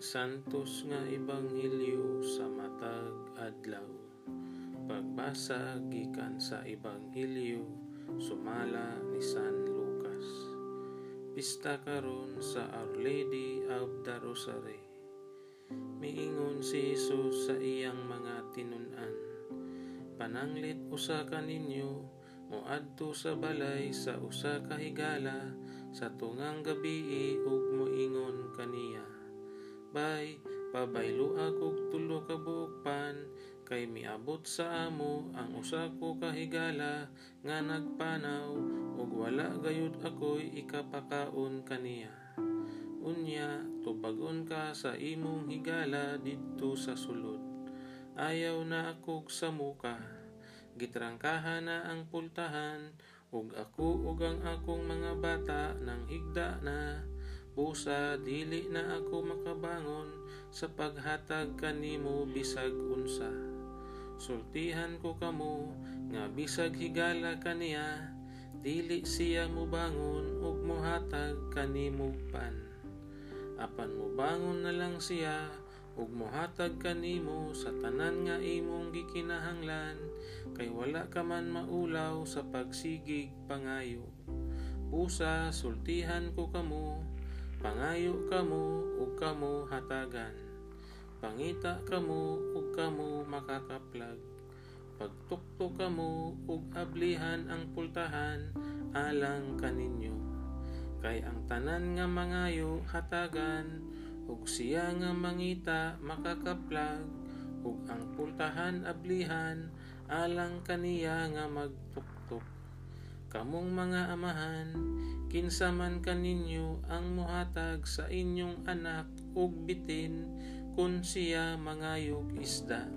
santos nga ebanghelyo sa matag adlaw. Pagbasa gikan sa ebanghelyo sumala ni San Lucas. Pista karon sa Our Lady of the Rosary. Miingon si Jesus sa iyang mga tinunan. Pananglit usa ka ninyo moadto sa balay sa usa ka higala sa tungang gabi ug moingon kaniya Bay, pabaylo ako tulo ka buokpan, kay miabot sa amo ang usa ko kahigala nga nagpanaw ug wala gayud ako'y ikapakaon kaniya. Unya, tubagon ka sa imong higala didto sa sulod. Ayaw na akog sa muka. Gitrangkahan na ang pultahan ug ako ug ang akong mga bata nang higda na Pusa, dili na ako makabangon sa paghatag kanimo bisag unsa. Sultihan ko kamo nga bisag higala kaniya, dili siya mubangon ug mohatag kanimo pan. Apan mobangon na lang siya ug mohatag kanimo sa tanan nga imong gikinahanglan kay wala ka man maulaw sa pagsigig pangayo. Pusa, sultihan ko kamo Pangayo kamo ug kamo hatagan. Pangita kamo ug kamo makakaplag. Pagtukto kamo ug ablihan ang pultahan alang kaninyo. Kay ang tanan nga mangayo hatagan ug siya nga mangita makakaplag ug ang pultahan ablihan alang kaniya nga magtuktok. Kamong mga amahan, kinsa man kaninyo ang muhatag sa inyong anak ug bitin kun siya mangayog isda.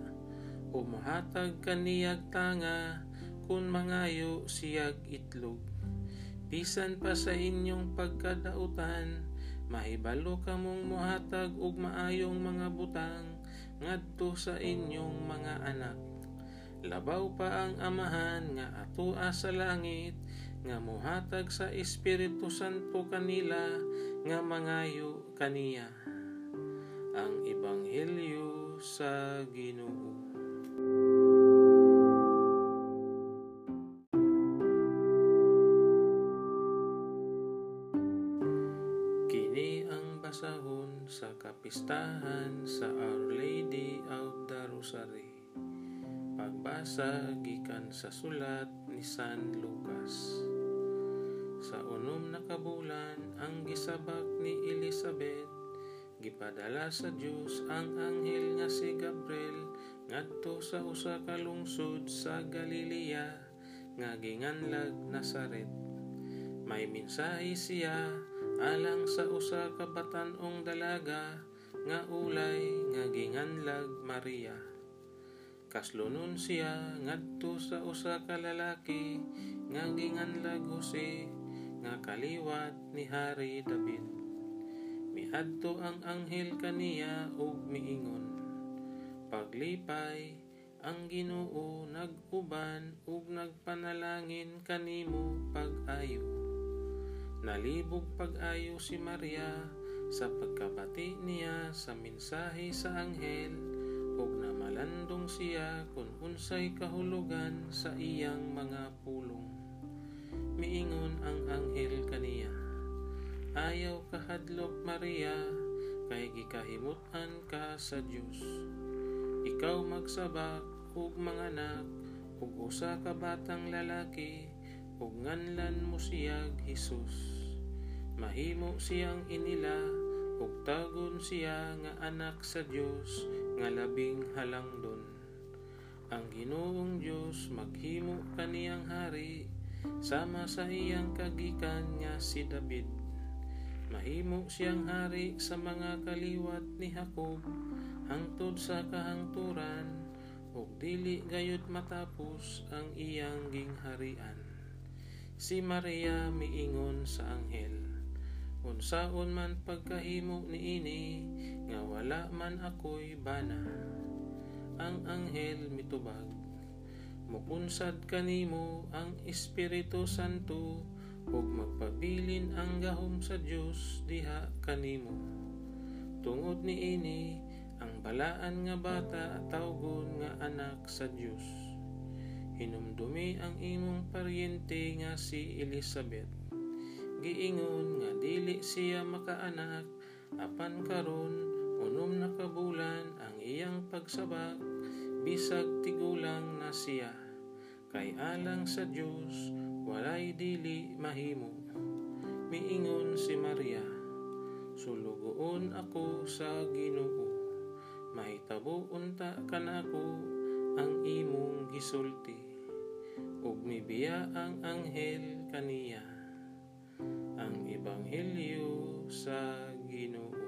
O muhatag kaniyag tanga kun mangayo siyag itlog. Bisan pa sa inyong pagkadautan mahibalo kamong muhatag og maayong mga butang ngadto sa inyong mga anak. Labaw pa ang amahan nga atoa sa langit nga muhatag sa Espiritu Santo kanila nga mangayo kaniya. Ang ebanghelyo sa Ginoo. Kini ang basahon sa kapistahan sa Our Lady of the Rosary. Pagbasa gikan sa sulat ni San Lucas sa unom na kabulan ang gisabak ni Elizabeth. Gipadala sa Dios ang anghel nga si Gabriel ngadto sa usa ka lungsod sa Galilea nga ginganlag Nazaret. May mensahe siya alang sa usa ka batan-ong dalaga nga ulay nga ginganlag Maria. Kaslunon siya ngadto sa usa ka lalaki nga ginganlag Jose nga kaliwat ni Hari David. Miadto ang anghel kaniya ug miingon. Paglipay, ang Ginoo nag-uban ug nagpanalangin kanimo pag-ayo. Nalibog pag-ayo si Maria sa pagkabati niya sa mensahe sa anghel ug namalandong siya kung unsay kahulugan sa iyang mga pulong miingon ang anghel kaniya. Ayaw kahadlok Maria, kay gikahimutan ka sa Dios. Ikaw magsabak ug manganak ug usa ka batang lalaki ug nganlan mo siyag Hesus. Mahimo siyang inila ug tagon siya nga anak sa Dios nga labing halangdon. Ang Ginoong Dios maghimo kaniyang hari sama sa iyang kagikan niya si David. Mahimo siyang hari sa mga kaliwat ni Jacob hangtod sa kahangturan ug dili gayud matapos ang iyang gingharian. Si Maria miingon sa anghel, Unsaon man pagkahimo niini nga wala man ako'y bana. Ang anghel mitubag, Mupunsad kanimo ang Espiritu Santo ug magpabilin ang gahom sa Dios diha kanimo. Tungod ni ini ang balaan nga bata tawgon nga anak sa Dios. Hinumdumi ang imong paryente nga si Elizabeth. Giingon nga dili siya makaanak apan karon unom na kabulan ang iyang pagsabak bisag tigulang na siya kay alang sa Dios walay dili mahimo. Miingon si Maria sulugoon ako sa Ginoo. Mahitabo unta kanako ang imong gisulti. Ug mibiya ang anghel kaniya. Ang ebanghelyo sa Ginoo